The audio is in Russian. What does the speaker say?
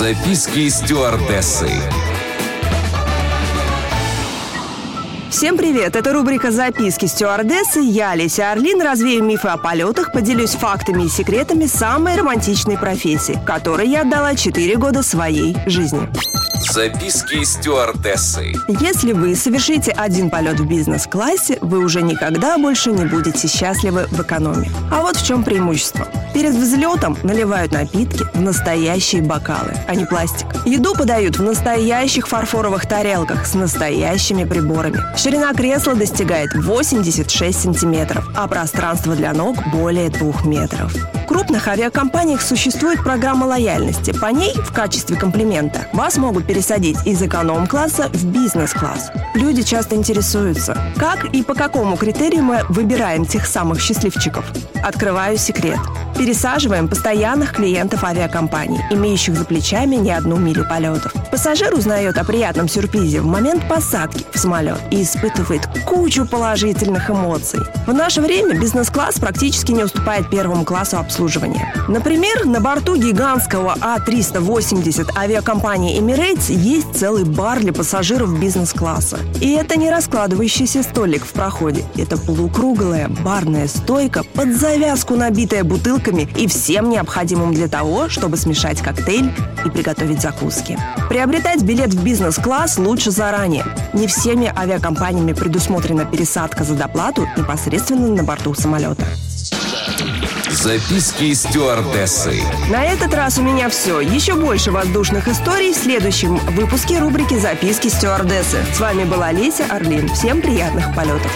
Записки стюардессы. Всем привет! Это рубрика «Записки стюардессы». Я, Леся Орлин, развею мифы о полетах, поделюсь фактами и секретами самой романтичной профессии, которой я отдала 4 года своей жизни. Записки стюардессы. Если вы совершите один полет в бизнес-классе, вы уже никогда больше не будете счастливы в экономе. А вот в чем преимущество. Перед взлетом наливают напитки в настоящие бокалы, а не пластик. Еду подают в настоящих фарфоровых тарелках с настоящими приборами. Ширина кресла достигает 86 сантиметров, а пространство для ног более 2 метров. Крупных авиакомпаниях существует программа лояльности. По ней, в качестве комплимента, вас могут пересадить из эконом-класса в бизнес-класс. Люди часто интересуются, как и по какому критерию мы выбираем тех самых счастливчиков. Открываю секрет. Пересаживаем постоянных клиентов авиакомпаний, имеющих за плечами не одну милю полетов. Пассажир узнает о приятном сюрпризе в момент посадки в самолет и испытывает кучу положительных эмоций. В наше время бизнес-класс практически не уступает первому классу обслуживания. Например, на борту гигантского А380 авиакомпании Emirates есть целый бар для пассажиров бизнес-класса. И это не раскладывающийся столик в проходе. Это полукруглая барная стойка, под завязку набитая бутылками и всем необходимым для того, чтобы смешать коктейль и приготовить закуски. Приобретать билет в бизнес-класс лучше заранее. Не всеми авиакомпаниями предусмотрена пересадка за доплату непосредственно на борту самолета. Записки стюардессы. На этот раз у меня все. Еще больше воздушных историй в следующем выпуске рубрики «Записки стюардессы». С вами была Леся Орлин. Всем приятных полетов.